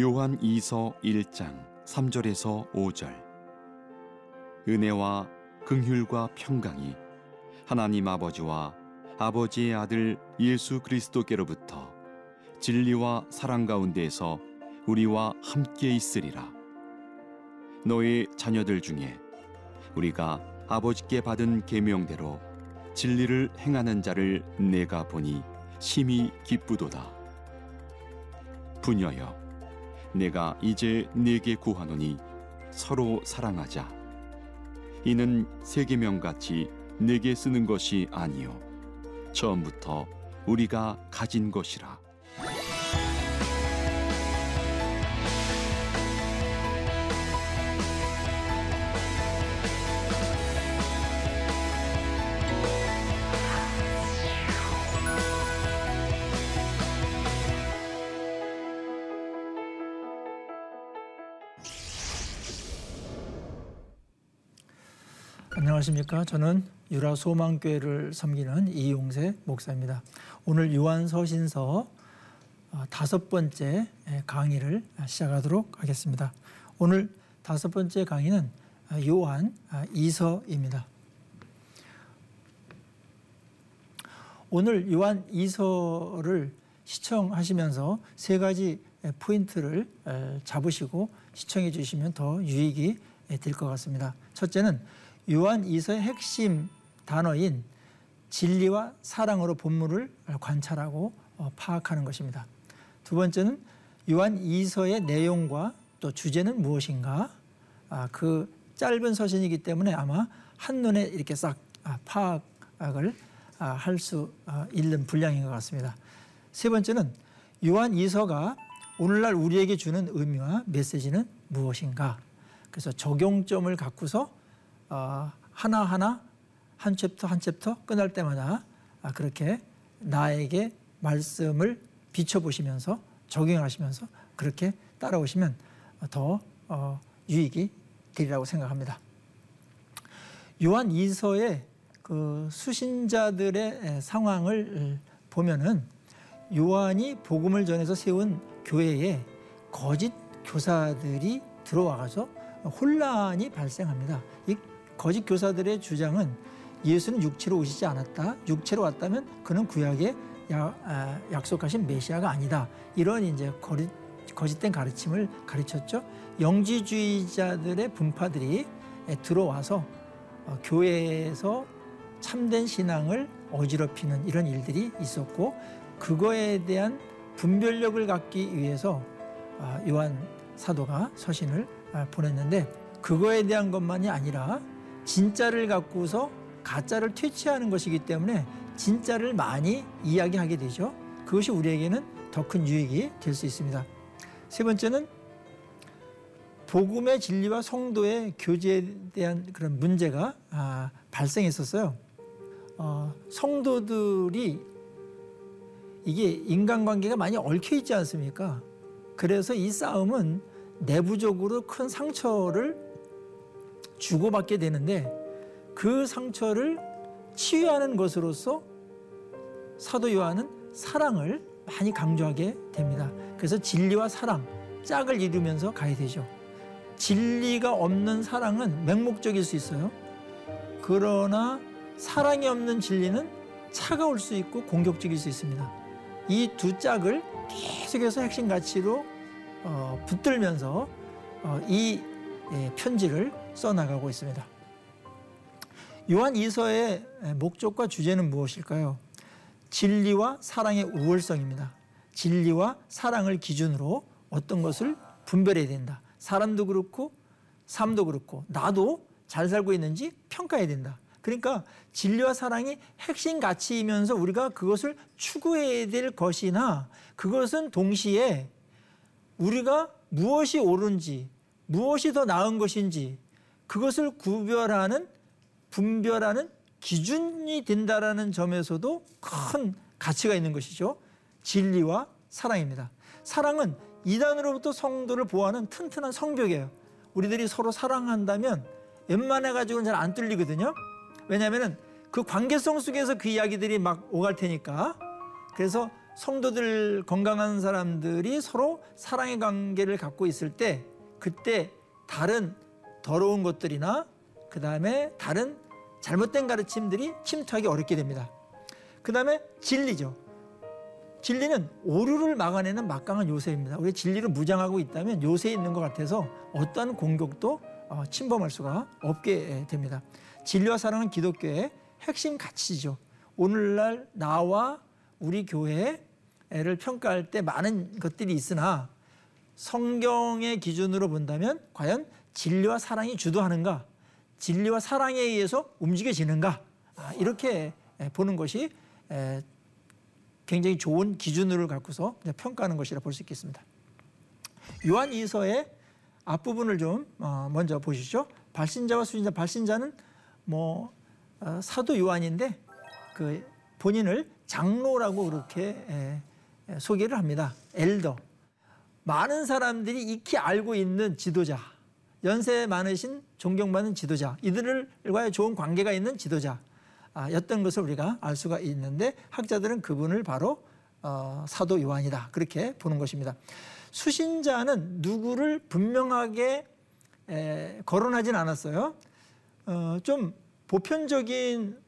요한 2서 1장 3절에서 5절 은혜와 긍휼과 평강이 하나님 아버지와 아버지의 아들 예수 그리스도께로부터 진리와 사랑 가운데에서 우리와 함께 있으리라. 너의 자녀들 중에 우리가 아버지께 받은 계명대로 진리를 행하는 자를 내가 보니 심히 기쁘도다. 부녀여, 내가 이제 네게 구하노니 서로 사랑하자. 이는 세계명 같이 내게 쓰는 것이 아니요 처음부터 우리가 가진 것이라. 안녕하십니까. 저는 유라 소망교회를 섬기는 이용세 목사입니다. 오늘 요한서신서 어, 다섯 번째 강의를 시작하도록 하겠습니다. 오늘 다섯 번째 강의는 요한 2서입니다. 오늘 요한 2서를 시청하시면서 세 가지 포인트를 잡으시고 시청해 주시면 더 유익이 될 것 같습니다. 첫째는 요한 이서의 핵심 단어인 진리와 사랑으로 본문을 관찰하고 어, 파악하는 것입니다. 두 번째는 요한 이서의 내용과 또 주제는 무엇인가? 아, 그 짧은 서신이기 때문에 아마 한눈에 이렇게 싹 아, 파악을 아, 할수 있는 분량인 것 같습니다. 세 번째는 요한 이서가 오늘날 우리에게 주는 의미와 메시지는 무엇인가? 그래서 적용점을 갖고서 어, 하나하나 한 챕터 한 챕터 끝날 때마다 아, 그렇게 나에게 말씀을 비춰보시면서 적용하시면서 그렇게 따라오시면 더 어, 유익이 되리라고 생각합니다. 요한 이서의 그 수신자들의 상황을 보면은 요한이 복음을 전해서 세운 교회에 거짓 교사들이 들어와가서 혼란이 발생합니다. 이 거짓 교사들의 주장은 예수는 육체로 오시지 않았다. 육체로 왔다면 그는 구약에 아, 약속하신 메시아가 아니다. 이런 이제 거짓, 거짓된 가르침을 가르쳤죠. 영지주의자들의 분파들이 들어와서 어, 교회에서 참된 신앙을 어지럽히는 이런 일들이 있었고 그거에 대한 분별력을 갖기 위해서 아, 요한 사도가 서신을 아, 보냈는데 그거에 대한 것만이 아니라 진짜를 갖고서 가짜를 퇴치하는 것이기 때문에 진짜를 많이 이야기하게 되죠. 그것이 우리에게는 더 큰 유익이 될 수 있습니다. 세 번째는 복음의 진리와 성도의 교제에 대한 그런 문제가 아, 발생했었어요. 어, 성도들이 이게 인간관계가 많이 얽혀 있지 않습니까? 그래서 이 싸움은 내부적으로 큰 상처를 주고받게 되는데 그 상처를 치유하는 것으로서 사도 요한은 사랑을 많이 강조하게 됩니다. 그래서 진리와 사랑, 짝을 이루면서 가야 되죠. 진리가 없는 사랑은 맹목적일 수 있어요. 그러나 사랑이 없는 진리는 차가울 수 있고 공격적일 수 있습니다. 이 두 짝을 계속해서 핵심 가치로 어, 붙들면서 어, 이 예, 편지를 써나가고 있습니다. 요한 이서의 목적과 주제는 무엇일까요? 진리와 사랑의 우월성입니다. 진리와 사랑을 기준으로 어떤 것을 분별해야 된다. 사람도 그렇고 삶도 그렇고 나도 잘 살고 있는지 평가해야 된다. 그러니까 진리와 사랑이 핵심 가치이면서 우리가 그것을 추구해야 될 것이나 그것은 동시에 우리가 무엇이 옳은지 무엇이 더 나은 것인지 그것을 구별하는 분별하는 기준이 된다라는 점에서도 큰 가치가 있는 것이죠. 진리와 사랑입니다. 사랑은 이단으로부터 성도를 보호하는 튼튼한 성벽이에요. 우리들이 서로 사랑한다면 웬만해 가지고는 잘 안 뚫리거든요. 왜냐하면 그 관계성 속에서 그 이야기들이 막 오갈 테니까. 그래서 성도들 건강한 사람들이 서로 사랑의 관계를 갖고 있을 때 그때 다른 더러운 것들이나 그 다음에 다른 잘못된 가르침들이 침투하기 어렵게 됩니다. 그 다음에 진리죠. 진리는 오류를 막아내는 막강한 요새입니다. 우리 진리를 무장하고 있다면 요새에 있는 것 같아서 어떠한 공격도 어, 침범할 수가 없게 됩니다. 진리와 사랑은 기독교의 핵심 가치죠. 오늘날 나와 우리 교회를 평가할 때 많은 것들이 있으나 성경의 기준으로 본다면 과연 진리와 사랑이 주도하는가? 진리와 사랑에 의해서 움직여지는가? 아, 이렇게 보는 것이 굉장히 좋은 기준을 갖고서 평가하는 것이라 볼 수 있겠습니다. 요한 이서의 앞부분을 좀 어, 먼저 보시죠. 발신자와 수신자, 발신자는 뭐 어, 사도 요한인데 그 본인을 장로라고 그렇게 소개를 합니다. 엘더. 많은 사람들이 익히 알고 있는 지도자, 연세 많으신 존경받는 지도자, 이들과의 좋은 관계가 있는 지도자, 아, 였던 것을 우리가 알 수가 있는데 학자들은 그분을 바로 어, 사도 요한이다 그렇게 보는 것입니다. 수신자는 누구를 분명하게 에, 거론하진 않았어요. 어, 좀 보편적인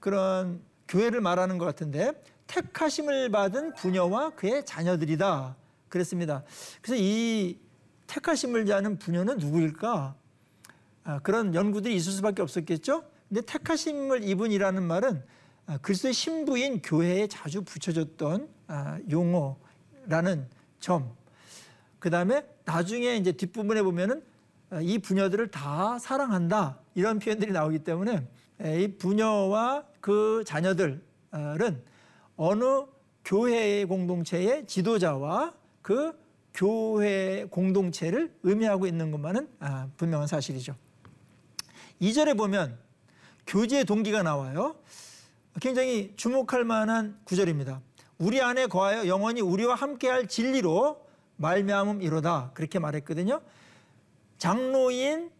그런 교회를 말하는 것 같은데 택하심을 받은 부녀와 그의 자녀들이다 그랬습니다. 그래서 이 택하심을 자는 부녀는 누구일까? 아, 그런 연구들이 있을 수밖에 없었겠죠. 근데 택하심을 입은이라는 말은 아, 그리스도의 신부인 교회에 자주 붙여졌던 아, 용어라는 점. 그 다음에 나중에 이제 뒷부분에 보면은 아, 이 부녀들을 다 사랑한다 이런 표현들이 나오기 때문에 이 부녀와 그 자녀들은 어느 교회의 공동체의 지도자와 그 교회 공동체를 의미하고 있는 것만은 분명한 사실이죠. 2절에 보면 교제의 동기가 나와요. 굉장히 주목할 만한 구절입니다. 우리 안에 거하여 영원히 우리와 함께할 진리로 말미암음이로다 그렇게 말했거든요. 장로인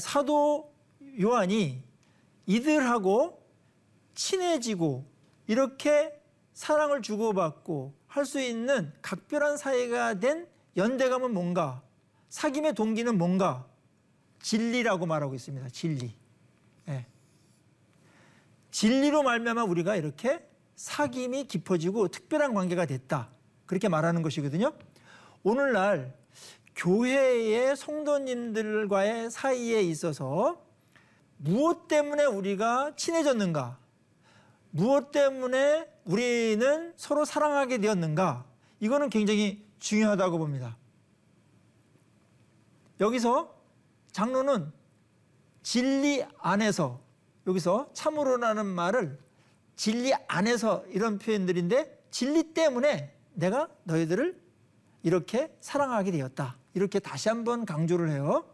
사도 요한이 이들하고 친해지고 이렇게 사랑을 주고받고 할 수 있는 각별한 사이가 된 연대감은 뭔가? 사귐의 동기는 뭔가? 진리라고 말하고 있습니다. 진리. 네. 진리로 말미암아 우리가 이렇게 사귐이 깊어지고 특별한 관계가 됐다. 그렇게 말하는 것이거든요. 오늘날 교회의 성도님들과의 사이에 있어서 무엇 때문에 우리가 친해졌는가? 무엇 때문에 우리는 서로 사랑하게 되었는가? 이거는 굉장히 중요하다고 봅니다. 여기서 장로는 진리 안에서 여기서 참으로라는 말을 진리 안에서 이런 표현들인데 진리 때문에 내가 너희들을 이렇게 사랑하게 되었다. 이렇게 다시 한번 강조를 해요.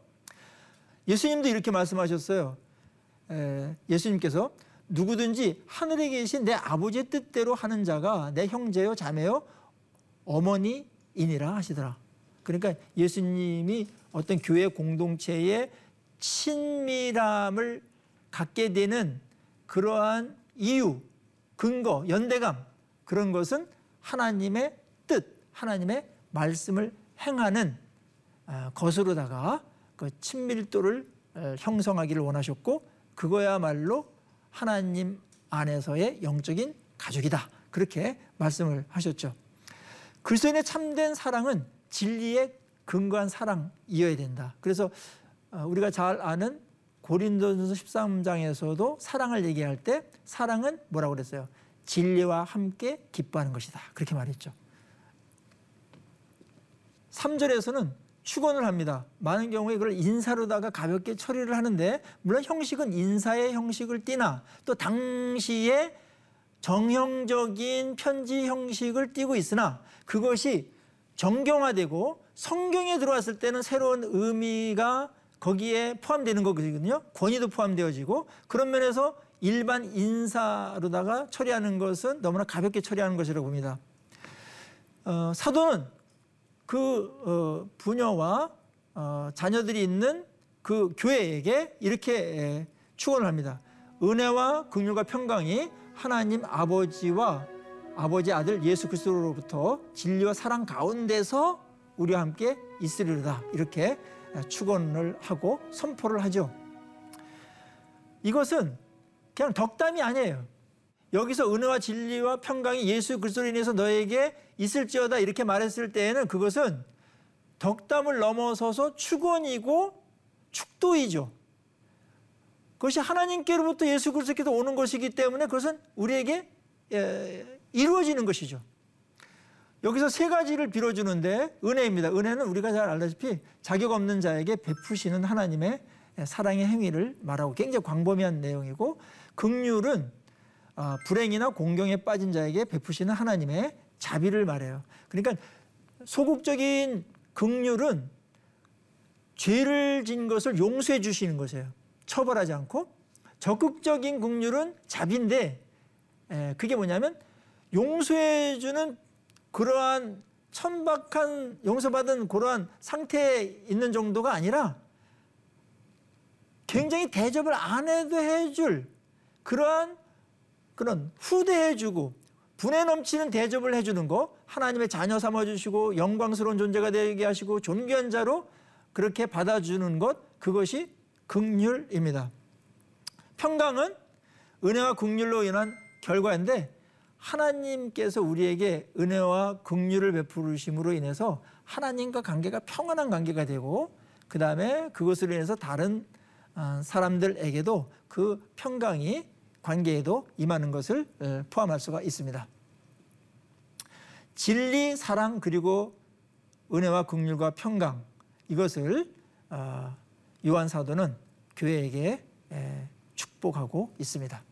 예수님도 이렇게 말씀하셨어요. 예수님께서 누구든지 하늘에 계신 내 아버지의 뜻대로 하는 자가 내 형제요 자매요 어머니이니라 하시더라. 그러니까 예수님이 어떤 교회 공동체의 친밀함을 갖게 되는 그러한 이유, 근거, 연대감 그런 것은 하나님의 뜻, 하나님의 말씀을 행하는 아, 것으로다가 그 친밀도를 형성하기를 원하셨고 그거야말로 하나님 안에서의 영적인 가족이다. 그렇게 말씀을 하셨죠. 그리스도인의 참된 사랑은 진리에 근거한 사랑이어야 된다. 그래서 어, 우리가 잘 아는 고린도전서 13장에서도 사랑을 얘기할 때 사랑은 뭐라고 그랬어요? 진리와 함께 기뻐하는 것이다. 그렇게 말했죠. 3절에서는 축원을 합니다. 많은 경우에 그걸 인사로다가 가볍게 처리를 하는데 물론 형식은 인사의 형식을 띠나 또 당시에 정형적인 편지 형식을 띠고 있으나 그것이 정경화되고 성경에 들어왔을 때는 새로운 의미가 거기에 포함되는 거거든요. 권위도 포함되어지고 그런 면에서 일반 인사로다가 처리하는 것은 너무나 가볍게 처리하는 것이라고 봅니다. 어, 사도는 그 어, 부녀와 어, 자녀들이 있는 그 교회에게 이렇게 축원을 합니다. 은혜와 긍휼과 평강이 하나님 아버지와 아버지 아들 예수 그리스도로부터 진리와 사랑 가운데서 우리와 함께 있으리로다 이렇게 축원을 하고 선포를 하죠. 이것은 그냥 덕담이 아니에요. 여기서 은혜와 진리와 평강이 예수 그리스도로 인해서 너에게 있을지어다 이렇게 말했을 때에는 그것은 덕담을 넘어서서 축원이고 축도이죠. 그것이 하나님께로부터 예수 그리스도께서 오는 것이기 때문에 그것은 우리에게 예, 이루어지는 것이죠. 여기서 세 가지를 빌어주는데 은혜입니다. 은혜는 우리가 잘 알다시피 자격 없는 자에게 베푸시는 하나님의 사랑의 행위를 말하고 굉장히 광범위한 내용이고 아, 불행이나 공경에 빠진 자에게 베푸시는 하나님의 자비를 말해요. 그러니까 소극적인 극률은 죄를 진 것을 용서해 주시는 것이에요. 처벌하지 않고 적극적인 극률은 자비인데 그게 뭐냐면 용서해 주는 그러한 천박한 용서받은 그러한 상태에 있는 정도가 아니라 굉장히 대접을 안 해도 해줄 그러한 그런 후대해주고 분에 넘치는 대접을 해주는 거 하나님의 자녀 삼아주시고 영광스러운 존재가 되게 하시고 존귀한 자로 그렇게 받아주는 것 그것이 극률입니다. 평강은 은혜와 극률로 인한 결과인데 하나님께서 우리에게 은혜와 긍휼을 베푸심으로 인해서 하나님과 관계가 평안한 관계가 되고 그 다음에 그것으로 인해서 다른 아, 사람들에게도 그 평강이 관계에도 임하는 것을 포함할 수가 있습니다. 진리, 사랑 그리고 은혜와 긍휼과 평강 이것을 아, 요한 사도는 교회에게 축복하고 있습니다.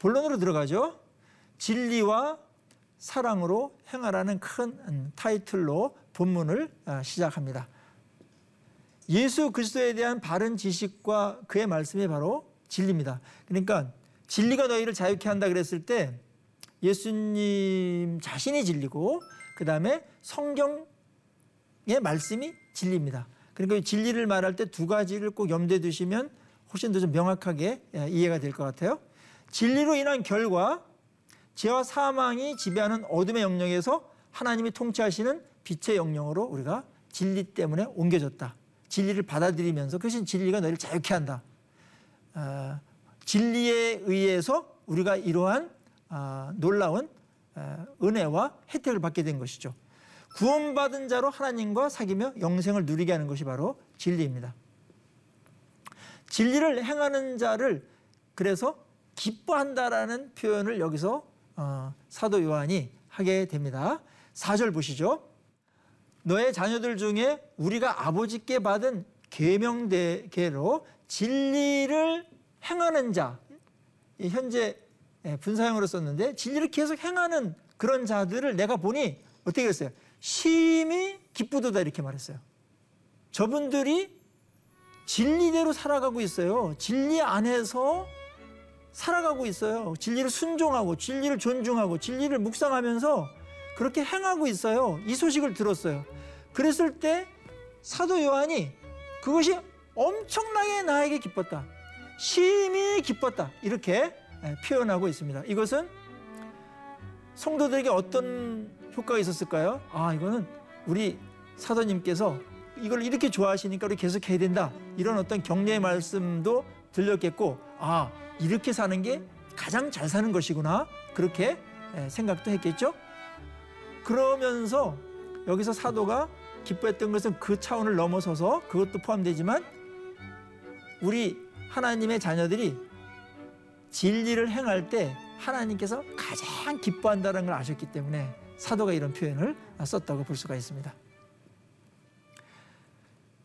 본론으로 들어가죠. 진리와 사랑으로 행하라는 큰 음, 타이틀로 본문을 아, 시작합니다. 예수 그리스도에 대한 바른 지식과 그의 말씀이 바로 진리입니다. 그러니까 진리가 너희를 자유케 한다 그랬을 때 예수님 자신이 진리고 그 다음에 성경의 말씀이 진리입니다. 그러니까 진리를 말할 때 두 가지를 꼭 염두에 두시면 훨씬 더 좀 명확하게 예, 이해가 될 것 같아요. 진리로 인한 결과 죄와 사망이 지배하는 어둠의 영역에서 하나님이 통치하시는 빛의 영역으로 우리가 진리 때문에 옮겨졌다. 진리를 받아들이면서 그것이 진리가 너희를 자유케 한다. 어, 진리에 의해서 우리가 이러한 어, 놀라운 어, 은혜와 혜택을 받게 된 것이죠. 구원받은 자로 하나님과 사귀며 영생을 누리게 하는 것이 바로 진리입니다. 진리를 행하는 자를 그래서 기뻐한다라는 표현을 여기서 어, 사도 요한이 하게 됩니다. 4절 보시죠. 너의 자녀들 중에 우리가 아버지께 받은 계명대로 진리를 행하는 자 현재 예, 분사형으로 썼는데 진리를 계속 행하는 그런 자들을 내가 보니 어떻게 했어요? 심히 기쁘도다 이렇게 말했어요. 저분들이 진리대로 살아가고 있어요. 진리 안에서 살아가고 있어요. 진리를 순종하고 진리를 존중하고 진리를 묵상하면서 그렇게 행하고 있어요. 이 소식을 들었어요. 그랬을 때 사도 요한이 그것이 엄청나게 나에게 기뻤다. 심히 기뻤다. 이렇게 예, 표현하고 있습니다. 이것은 성도들에게 어떤 효과가 있었을까요? 아, 이거는 우리 사도님께서 이걸 이렇게 좋아하시니까 우리 계속 해야 된다. 이런 어떤 격려의 말씀도 들렸겠고, 아, 이렇게 사는 게 가장 잘 사는 것이구나. 그렇게 생각도 했겠죠. 그러면서 여기서 사도가 기뻐했던 것은 그 차원을 넘어서서 그것도 포함되지만 우리 하나님의 자녀들이 진리를 행할 때 하나님께서 가장 기뻐한다는 걸 아셨기 때문에 사도가 이런 표현을 썼다고 볼 수가 있습니다.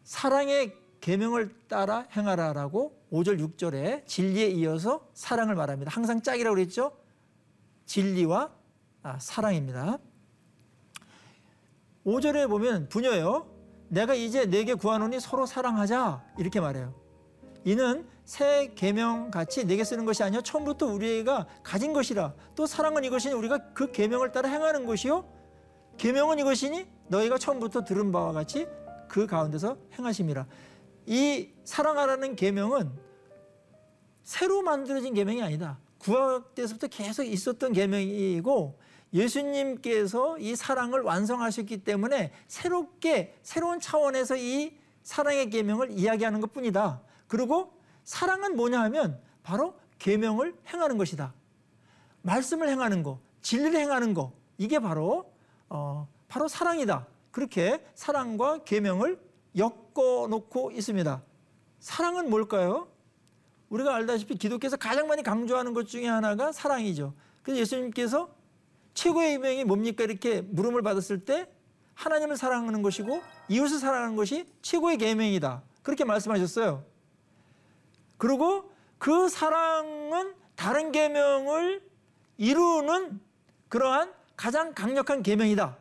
사랑의 계명을 따라 행하라라고 5절 6절에 진리에 이어서 사랑을 말합니다. 항상 짝이라고 그랬죠? 진리와 아, 사랑입니다. 5절에 보면 부녀요 내가 이제 내게 구하노니 서로 사랑하자 이렇게 말해요. 이는 새 계명 같이 내게 쓰는 것이 아니요 처음부터 우리가 가진 것이라 또 사랑은 이것이니 우리가 그 계명을 따라 행하는 것이요 계명은 이것이니 너희가 처음부터 들은 바와 같이 그 가운데서 행하심이라. 이 사랑하라는 계명은 새로 만들어진 계명이 아니다. 구약 때부터 계속 있었던 계명이고 예수님께서 이 사랑을 완성하셨기 때문에 새롭게 새로운 차원에서 이 사랑의 계명을 이야기하는 것뿐이다. 그리고 사랑은 뭐냐 하면 바로 계명을 행하는 것이다. 말씀을 행하는 거, 진리를 행하는 거 이게 바로 어, 바로 사랑이다. 그렇게 사랑과 계명을 엮어 놓고 있습니다. 사랑은 뭘까요? 우리가 알다시피 기독교에서 가장 많이 강조하는 것 중에 하나가 사랑이죠. 그래서 예수님께서 최고의 유명이 뭡니까? 이렇게 물음을 받았을 때 하나님을 사랑하는 것이고 이웃을 사랑하는 것이 최고의 계명이다. 그렇게 말씀하셨어요. 그리고 그 사랑은 다른 계명을 이루는 그러한 가장 강력한 계명이다.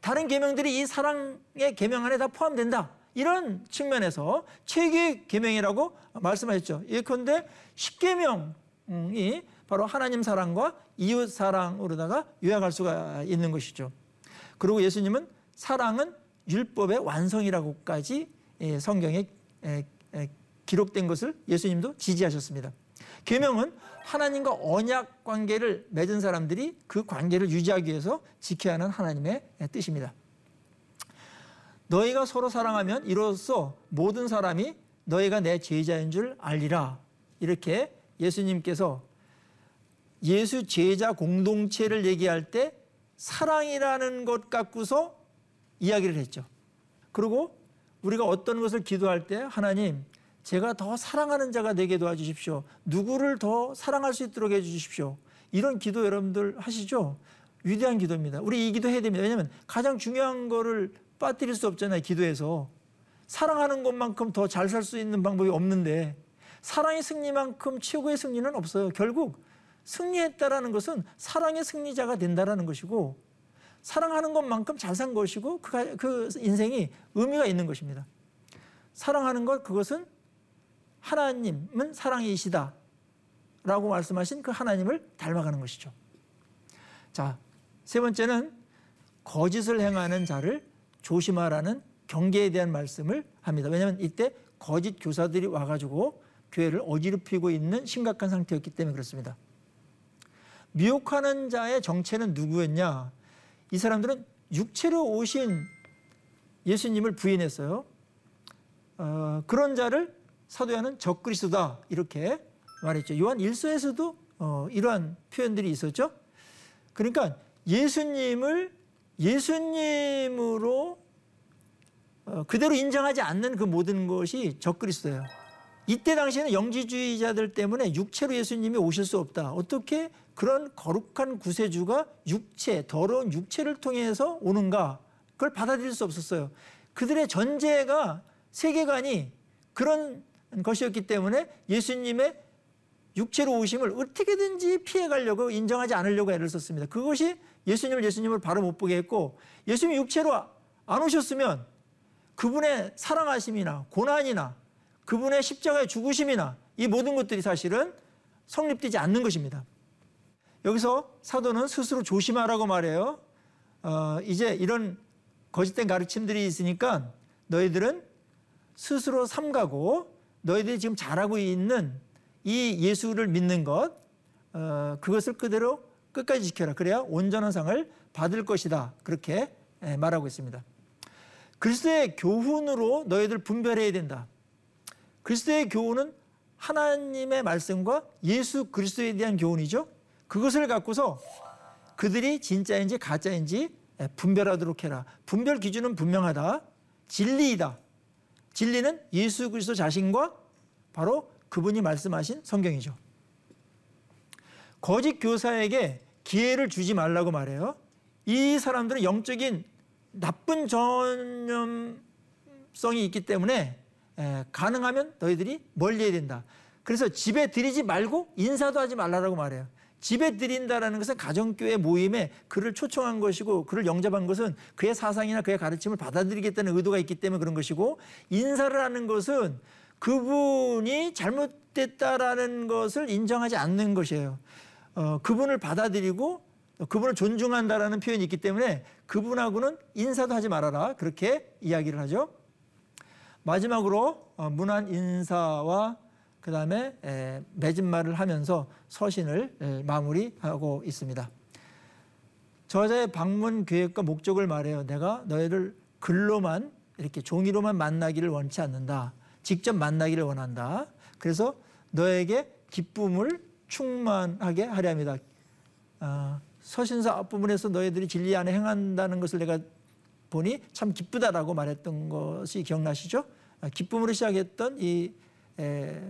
다른 계명들이 이 사랑의 계명 안에 다 포함된다. 이런 측면에서 최고의 계명이라고 말씀하셨죠. 예컨대 십계명이 바로 하나님 사랑과 이웃 사랑으로다가 요약할 수가 있는 것이죠. 그리고 예수님은 사랑은 율법의 완성이라고까지 예, 성경에 기록된 것을 예수님도 지지하셨습니다. 계명은 하나님과 언약 관계를 맺은 사람들이 그 관계를 유지하기 위해서 지켜야 하는 하나님의 뜻입니다. 너희가 서로 사랑하면 이로써 모든 사람이 너희가 내 제자인 줄 알리라. 이렇게 예수님께서 예수 제자 공동체를 얘기할 때 사랑이라는 것 갖고서 이야기를 했죠. 그리고 우리가 어떤 것을 기도할 때 하나님 제가 더 사랑하는 자가 되게 도와주십시오. 누구를 더 사랑할 수 있도록 해주십시오. 이런 기도 여러분들 하시죠? 위대한 기도입니다. 우리 이 기도 해야 됩니다. 왜냐하면 가장 중요한 거를 빠뜨릴 수 없잖아요. 기도에서. 사랑하는 것만큼 더 잘 살 수 있는 방법이 없는데 사랑의 승리만큼 최고의 승리는 없어요. 결국 승리했다라는 것은 사랑의 승리자가 된다라는 것이고 사랑하는 것만큼 잘 산 것이고 그, 그 인생이 의미가 있는 것입니다. 사랑하는 것 그것은 하나님은 사랑이시다 라고 말씀하신 그 하나님을 닮아가는 것이죠. 자, 세 번째는 거짓을 행하는 자를 조심하라는 경계에 대한 말씀을 합니다. 왜냐하면 이때 거짓 교사들이 와가지고 교회를 어지럽히고 있는 심각한 상태였기 때문에 그렇습니다. 미혹하는 자의 정체는 누구였냐? 이 사람들은 육체로 오신 예수님을 부인했어요. 어, 그런 자를 사도야는 적그리스도다 이렇게 말했죠. 요한 1서에서도 어, 이러한 표현들이 있었죠. 그러니까 예수님을 예수님으로 어, 그대로 인정하지 않는 그 모든 것이 적그리스도예요. 이때 당시에는 영지주의자들 때문에 육체로 예수님이 오실 수 없다. 어떻게 그런 거룩한 구세주가 육체, 더러운 육체를 통해서 오는가? 그걸 받아들일 수 없었어요. 그들의 전제가 세계관이 그런 것이었기 때문에 예수님의 육체로 오심을 어떻게든지 피해가려고 인정하지 않으려고 애를 썼습니다. 그것이 예수님을 예수님을 바로 못 보게 했고 예수님이 육체로 안 오셨으면 그분의 사랑하심이나 고난이나 그분의 십자가의 죽으심이나 이 모든 것들이 사실은 성립되지 않는 것입니다. 여기서 사도는 스스로 조심하라고 말해요. 어, 이제 이런 거짓된 가르침들이 있으니까 너희들은 스스로 삼가고 너희들이 지금 잘하고 있는 이 예수를 믿는 것, 어, 그것을 그대로 끝까지 지켜라. 그래야 온전한 상을 받을 것이다. 그렇게 예, 말하고 있습니다. 그리스도의 교훈으로 너희들 분별해야 된다. 그리스도의 교훈은 하나님의 말씀과 예수 그리스도에 대한 교훈이죠. 그것을 갖고서 그들이 진짜인지 가짜인지 예, 분별하도록 해라. 분별 기준은 분명하다. 진리이다. 진리는 예수 그리스도 자신과 바로 그분이 말씀하신 성경이죠. 거짓 교사에게 기회를 주지 말라고 말해요. 이 사람들은 영적인 나쁜 전염성이 있기 때문에 에, 가능하면 너희들이 멀리 해야 된다. 그래서 집에 들이지 말고 인사도 하지 말라고 말해요. 집에 드린다라는 것은 가정교회 모임에 그를 초청한 것이고 그를 영접한 것은 그의 사상이나 그의 가르침을 받아들이겠다는 의도가 있기 때문에 그런 것이고 인사를 하는 것은 그분이 잘못됐다라는 것을 인정하지 않는 것이에요. 어, 그분을 받아들이고 그분을 존중한다라는 표현이 있기 때문에 그분하고는 인사도 하지 말아라 그렇게 이야기를 하죠. 마지막으로 어, 문안 인사와 그 다음에 맺은 말을 하면서 서신을 마무리하고 있습니다. 저자의 방문 계획과 목적을 말해요. 내가 너희를 글로만 이렇게 종이로만 만나기를 원치 않는다. 직접 만나기를 원한다. 그래서 너에게 기쁨을 충만하게 하려 합니다. 어, 서신서 앞부분에서 너희들이 진리 안에 행한다는 것을 내가 보니 참 기쁘다라고 말했던 것이 기억나시죠? 아, 기쁨으로 시작했던 이 에,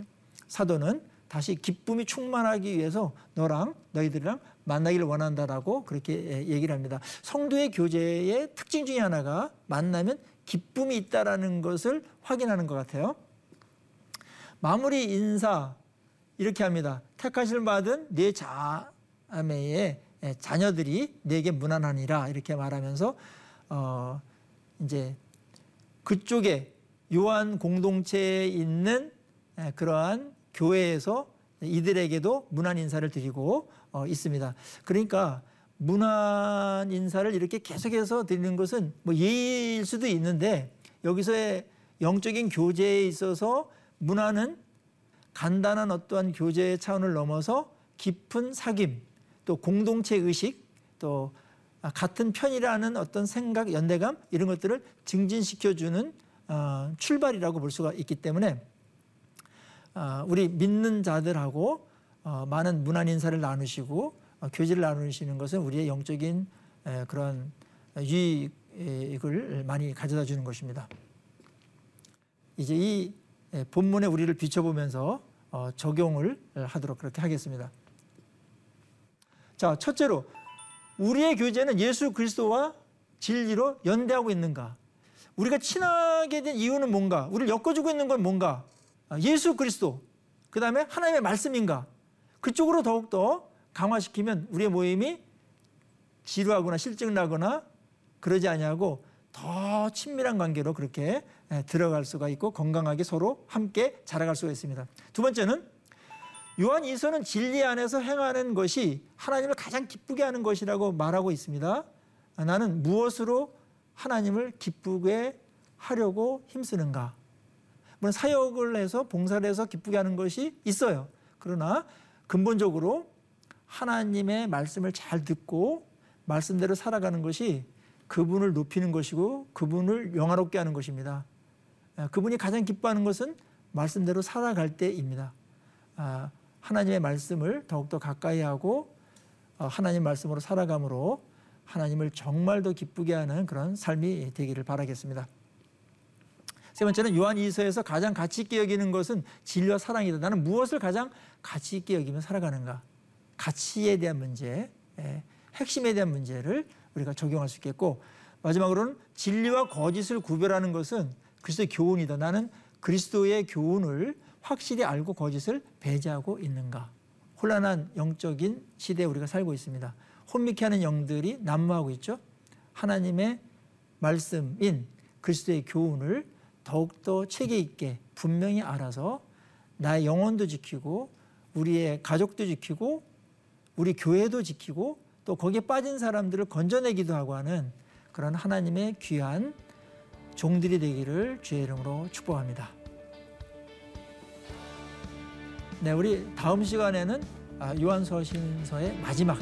사도는 다시 기쁨이 충만하기 위해서 너랑 너희들이랑 만나기를 원한다라고 그렇게 얘기를 합니다. 성도의 교제의 특징 중에 하나가 만나면 기쁨이 있다라는 것을 확인하는 것 같아요. 마무리 인사 이렇게 합니다. 택하실 받은 네 자매의 자녀들이 네게 무난하니라 이렇게 말하면서 어 이제 그쪽에 요한 공동체에 있는 그러한 교회에서 이들에게도 문안 인사를 드리고 어, 있습니다. 그러니까 문안 인사를 이렇게 계속해서 드리는 것은 뭐 예의일 수도 있는데 여기서의 영적인 교제에 있어서 문안은 간단한 어떠한 교제의 차원을 넘어서 깊은 사귐, 또 공동체 의식, 또 같은 편이라는 어떤 생각, 연대감 이런 것들을 증진시켜주는 어, 출발이라고 볼 수가 있기 때문에 어, 우리 믿는 자들하고 어, 많은 문안 인사를 나누시고 교제를 나누시는 것은 우리의 영적인 그런 유익을 많이 가져다 주는 것입니다. 이제 이 본문에 우리를 비춰보면서 적용을 하도록 그렇게 하겠습니다. 자, 첫째로 우리의 교제는 예수 그리스도와 진리로 연대하고 있는가? 우리가 친하게 된 이유는 뭔가? 우리를 엮어주고 있는 건 뭔가? 아, 예수 그리스도. 그 다음에 하나님의 말씀인가? 그쪽으로 더욱더 강화시키면 우리의 모임이 지루하거나 실증나거나 그러지 아니하고 더 친밀한 관계로 그렇게 들어갈 수가 있고 건강하게 서로 함께 자라갈 수가 있습니다. 두 번째는 요한 이서는 진리 안에서 행하는 것이 하나님을 가장 기쁘게 하는 것이라고 말하고 있습니다. 아, 나는 무엇으로 하나님을 기쁘게 하려고 힘쓰는가? 물론 사역을 해서 봉사를 해서 기쁘게 하는 것이 있어요. 그러나 근본적으로 하나님의 말씀을 잘 듣고 말씀대로 살아가는 것이 그분을 높이는 것이고 그분을 영화롭게 하는 것입니다. 아, 그분이 가장 기뻐하는 것은 말씀대로 살아갈 때입니다. 아, 하나님의 말씀을 더욱더 가까이 하고 어, 하나님 말씀으로 살아감으로 하나님을 정말 더 기쁘게 하는 그런 삶이 되기를 바라겠습니다. 세 번째는 요한 이서에서 가장 가치 있게 여기는 것은 진리와 사랑이다. 나는 무엇을 가장 가치 있게 여기며 살아가는가? 가치에 대한 문제, 예, 핵심에 대한 문제를 우리가 적용할 수 있겠고 마지막으로는 진리와 거짓을 구별하는 것은 그리스도의 교훈이다. 나는 그리스도의 교훈을 확실히 알고 거짓을 배제하고 있는가? 혼란한 영적인 시대에 우리가 살고 있습니다. 혼미케 하는 영들이 난무하고 있죠. 하나님의 말씀인 그리스도의 교훈을 더욱더 체계 있게 분명히 알아서 나의 영혼도 지키고 우리의 가족도 지키고 우리 교회도 지키고 또 거기에 빠진 사람들을 건져내기도 하고 하는 그런 하나님의 귀한 종들이 되기를 주의 이름으로 축복합니다. 네, 우리 다음 시간에는 아, 요한서신서의 마지막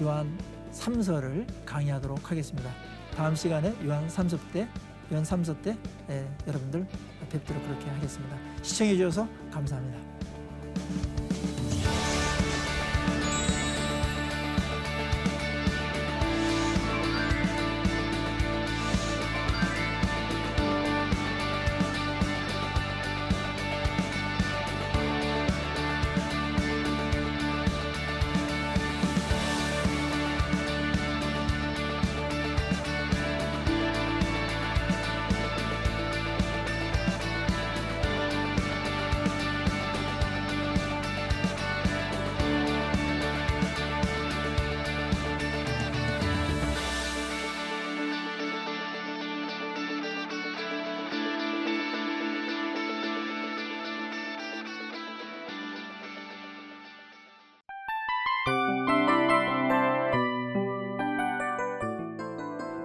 요한 3서를 강의하도록 하겠습니다. 다음 시간에 요한 3서 때, 요한 3서 때 예, 여러분들 뵙도록 그렇게 하겠습니다. 시청해 주셔서 감사합니다.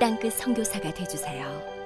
땅끝 선교사가 되주세요.